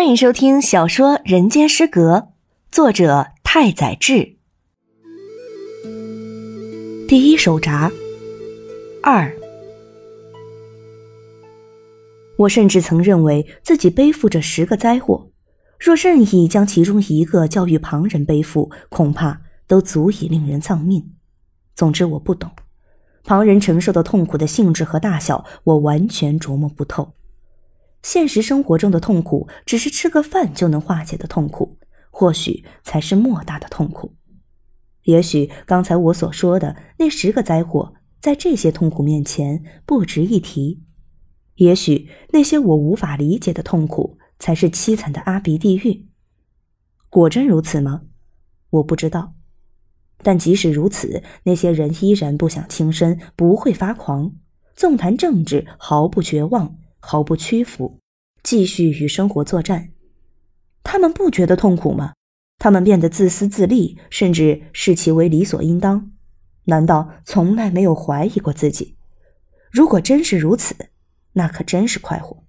欢迎收听小说《人间失格》，作者太宰治。第一手札二。我甚至曾认为自己背负着十个灾祸，若任意将其中一个交予旁人背负，恐怕都足以令人丧命。总之，我不懂旁人承受的痛苦的性质和大小，我完全琢磨不透。现实生活中的痛苦，只是吃个饭就能化解的痛苦，或许才是莫大的痛苦。也许刚才我所说的那十个灾祸，在这些痛苦面前不值一提。也许那些我无法理解的痛苦，才是凄惨的阿鼻地狱。果真如此吗？我不知道。但即使如此，那些人依然不想轻生，不会发狂，纵谈政治，毫不绝望。毫不屈服，继续与生活作战。他们不觉得痛苦吗？他们变得自私自利，甚至视其为理所应当。难道从来没有怀疑过自己？如果真是如此，那可真是快活。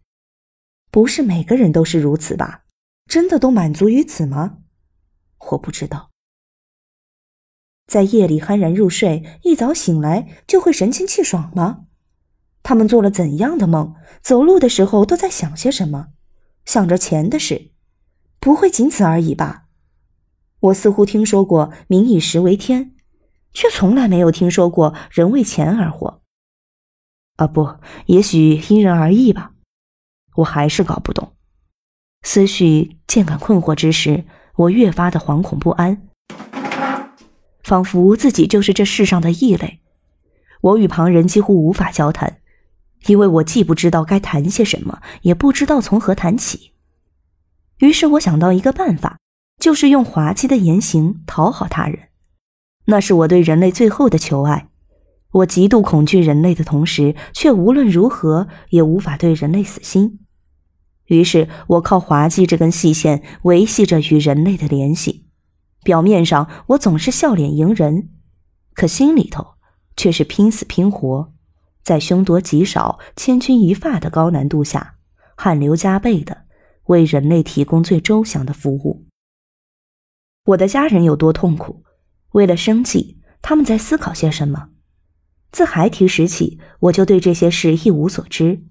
不是每个人都是如此吧？真的都满足于此吗？我不知道。在夜里酣然入睡，一早醒来就会神清气爽吗？他们做了怎样的梦？走路的时候都在想些什么？想着钱的事，不会仅此而已吧？我似乎听说过“民以食为天”，却从来没有听说过人为钱而活。啊，不，也许因人而异吧。我还是搞不懂。思绪渐感困惑之时，我越发的惶恐不安，仿佛自己就是这世上的异类。我与旁人几乎无法交谈。因为我既不知道该谈些什么，也不知道从何谈起，于是我想到一个办法，就是用滑稽的言行讨好他人。那是我对人类最后的求爱。我极度恐惧人类的同时，却无论如何也无法对人类死心。于是我靠滑稽这根细线维系着与人类的联系。表面上我总是笑脸迎人，可心里头却是拼死拼活。在凶多吉少、千钧一发的高难度下，汗流浃背的为人类提供最周详的服务。我的家人有多痛苦？为了生计，他们在思考些什么？自孩提时起，我就对这些事一无所知，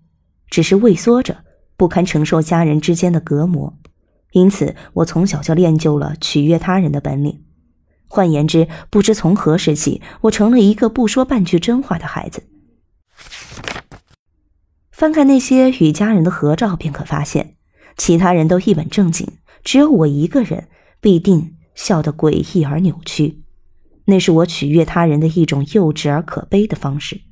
只是畏缩着，不堪承受家人之间的隔膜。因此，我从小就练就了取悦他人的本领。换言之，不知从何时起，我成了一个不说半句真话的孩子。翻看那些与家人的合照，便可发现，其他人都一本正经，只有我一个人必定笑得诡异而扭曲。那是我取悦他人的一种幼稚而可悲的方式。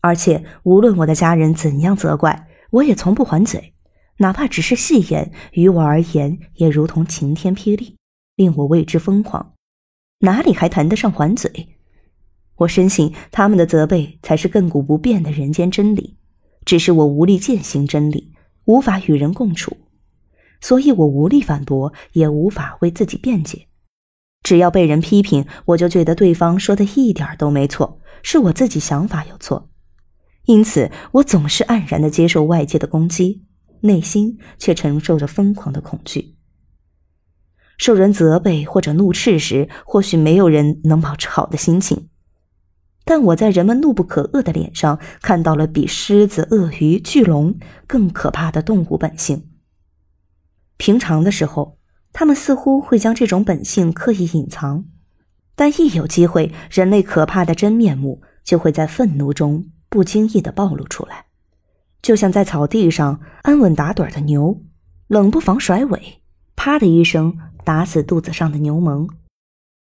而且，无论我的家人怎样责怪，我也从不还嘴，哪怕只是戏言，于我而言也如同晴天霹雳，令我为之疯狂。哪里还谈得上还嘴？我深信他们的责备才是亘古不变的人间真理。只是我无力践行真理，无法与人共处，所以我无力反驳，也无法为自己辩解。只要被人批评，我就觉得对方说的一点都没错，是我自己想法有错。因此，我总是黯然的接受外界的攻击，内心却承受着疯狂的恐惧。受人责备或者怒斥时，或许没有人能保持好的心情。但我在人们怒不可遏的脸上看到了比狮子、鳄鱼、巨龙更可怕的动物本性。平常的时候，他们似乎会将这种本性刻意隐藏，但一有机会，人类可怕的真面目就会在愤怒中不经意的暴露出来，就像在草地上安稳打盹的牛，冷不防甩尾，啪的一声打死肚子上的牛虻。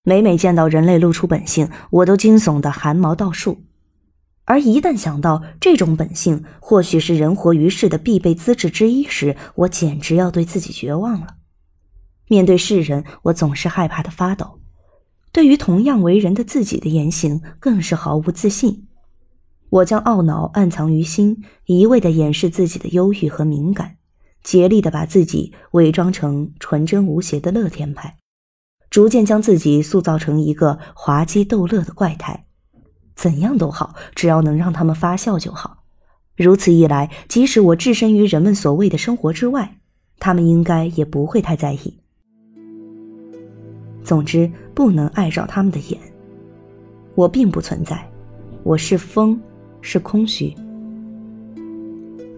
每每见到人类露出本性，我都惊悚的汗毛倒竖。而一旦想到这种本性或许是人活于世的必备资质之一时，我简直要对自己绝望了。面对世人，我总是害怕的发抖；对于同样为人的自己的言行，更是毫无自信。我将懊恼暗藏于心，一味的掩饰自己的忧郁和敏感，竭力的把自己伪装成纯真无邪的乐天派。逐渐将自己塑造成一个滑稽逗乐的怪胎，怎样都好，只要能让他们发笑就好。如此一来，即使我置身于人们所谓的生活之外，他们应该也不会太在意。总之，不能碍着他们的眼。我并不存在，我是风，是空虚。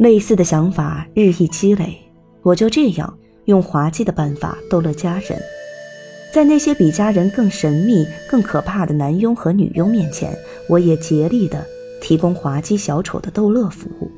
类似的想法日益积累，我就这样用滑稽的办法逗乐家人。在那些比家人更神秘、更可怕的男佣和女佣面前，我也竭力地提供滑稽小丑的逗乐服务。